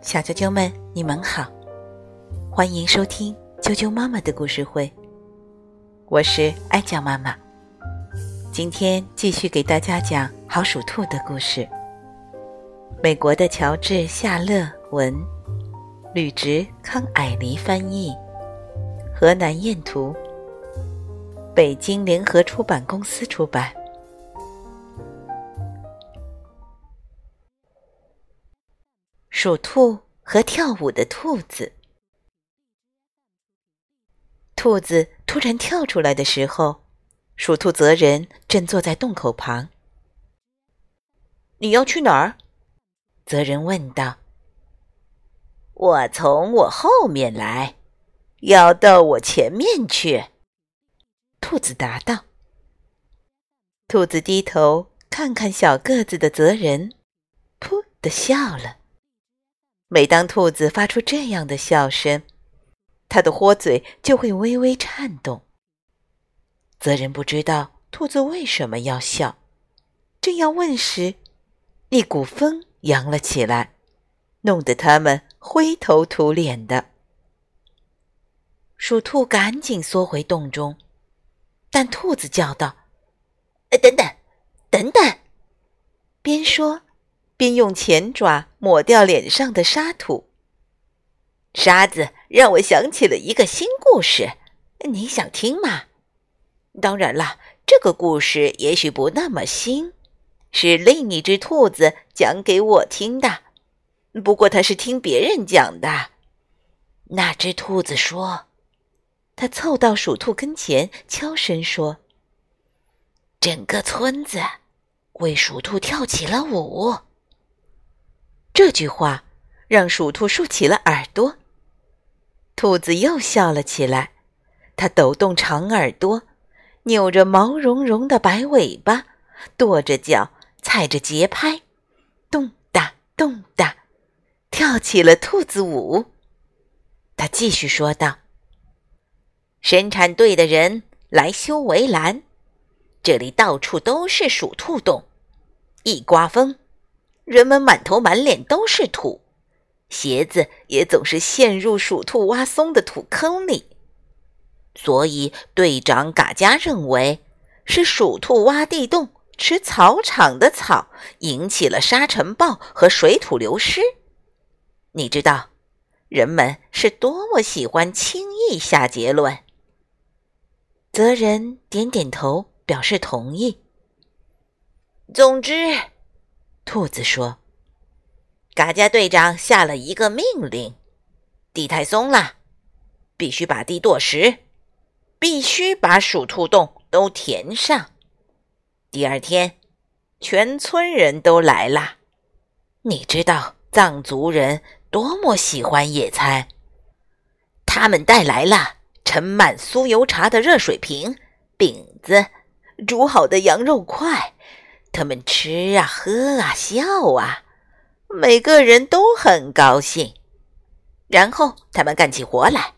小啾啾们，你们好，欢迎收听啾啾妈妈的故事会。我是爱讲妈妈，今天继续给大家讲好鼠兔的故事。美国的乔治·夏勒文，吕植、康蔼黎翻译，河南燕图，北京联合出版公司出版。鼠兔和跳舞的兔子。兔子突然跳出来的时候，鼠兔责人正坐在洞口旁。你要去哪儿？责人问道。我从我后面来，要到我前面去。兔子答道。兔子低头看看小个子的责人，噗的笑了。每当兔子发出这样的笑声，它的豁嘴就会微微颤动。责人不知道兔子为什么要笑，正要问时，一股风扬了起来，弄得他们灰头土脸的。鼠兔赶紧缩回洞中，但兔子叫道：“哎，等等，等等！”边说。边用前爪抹掉脸上的沙土。沙子让我想起了一个新故事，你想听吗？当然了，这个故事也许不那么新，是另一只兔子讲给我听的。不过他是听别人讲的。那只兔子说：“他凑到鼠兔跟前，悄声说：‘整个村子为鼠兔跳起了舞。’”这句话让鼠兔竖起了耳朵。兔子又笑了起来，它抖动长耳朵，扭着毛茸茸的白尾巴，跺着脚，踩着节拍，咚哒咚哒，跳起了兔子舞。他继续说道：“生产队的人来修围栏，这里到处都是鼠兔洞，一刮风。”人们满头满脸都是土，鞋子也总是陷入鼠兔挖松的土坑里。所以队长嘎加认为是鼠兔挖地洞、吃草场的草，引起了沙尘暴和水土流失。你知道，人们是多么喜欢轻易下结论。泽人点点头，表示同意。总之。兔子说：“嘎家队长下了一个命令，地太松了，必须把地剁实，必须把鼠兔洞都填上。第二天，全村人都来了。你知道藏族人多么喜欢野餐，他们带来了盛满酥油茶的热水瓶、饼子、煮好的羊肉块。”他们吃啊，喝啊，笑啊，每个人都很高兴。然后他们干起活来，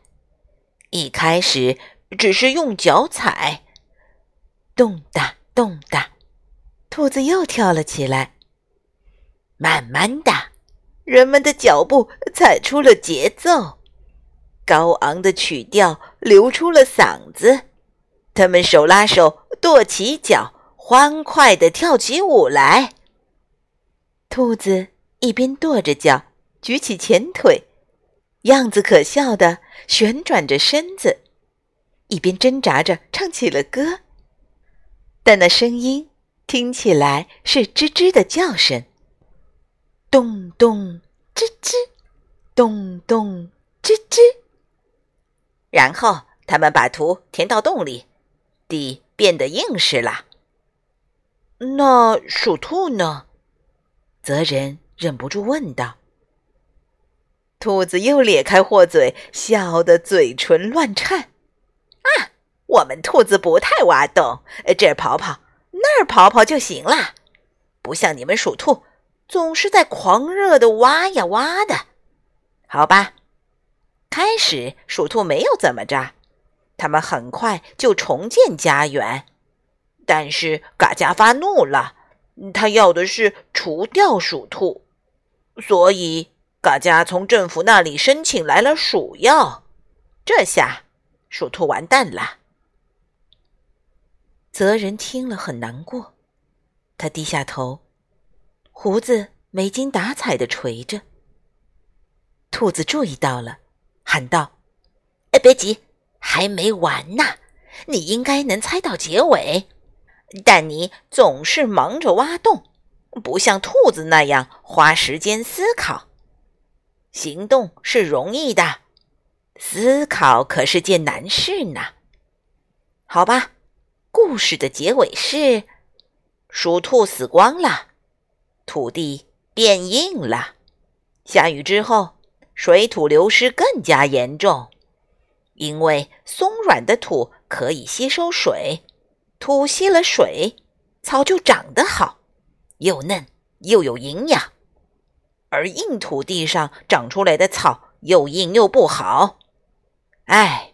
一开始只是用脚踩，咚哒咚哒，兔子又跳了起来。慢慢的，人们的脚步踩出了节奏，高昂的曲调流出了嗓子，他们手拉手，跺起脚。欢快地跳起舞来。兔子一边跺着脚，举起前腿，样子可笑的旋转着身子，一边挣扎着唱起了歌。但那声音听起来是吱吱的叫声，咚咚吱吱，咚咚吱吱。然后他们把土填到洞里，地变得硬实了。那鼠兔呢？泽人忍不住问道。兔子又咧开豁嘴，笑得嘴唇乱颤。啊，我们兔子不太挖洞，这儿跑跑，那儿跑跑就行啦，不像你们鼠兔，总是在狂热的挖呀挖的。好吧，开始鼠兔没有怎么着，他们很快就重建家园。但是嘎家发怒了，他要的是除掉鼠兔，所以嘎家从政府那里申请来了鼠药。这下鼠兔完蛋了。泽人听了很难过，他低下头，胡子没精打采的垂着。兔子注意到了，喊道：“哎，别急，还没完呢！你应该能猜到结尾，但你总是忙着挖洞，不像兔子那样花时间思考。行动是容易的，思考可是件难事呢。好吧。”故事的结尾是：鼠兔死光了，土地变硬了。下雨之后，水土流失更加严重。因为松软的土可以吸收水，土吸了水，草就长得好，又嫩又有营养。而硬土地上长出来的草又硬又不好。哎，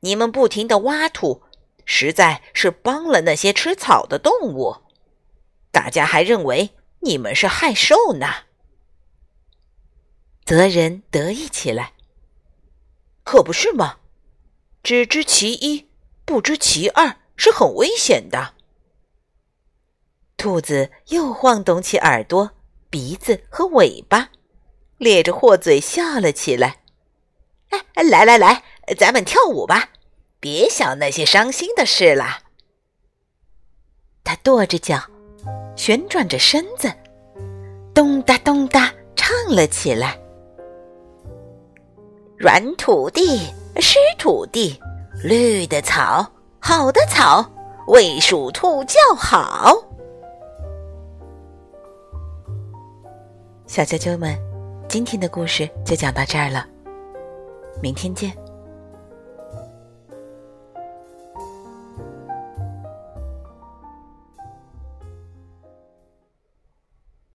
你们不停的挖土。实在是帮了那些吃草的动物，大家还认为你们是害兽呢。泽人得意起来，可不是吗？只知其一，不知其二，是很危险的。兔子又晃动起耳朵、鼻子和尾巴，咧着豁嘴笑了起来。哎，来来来，咱们跳舞吧。别想那些伤心的事了。他跺着脚，旋转着身子，咚哒咚哒唱了起来：“软土地，湿土地，绿的草，好的草，为鼠兔叫好。”小啾啾们，今天的故事就讲到这儿了，明天见。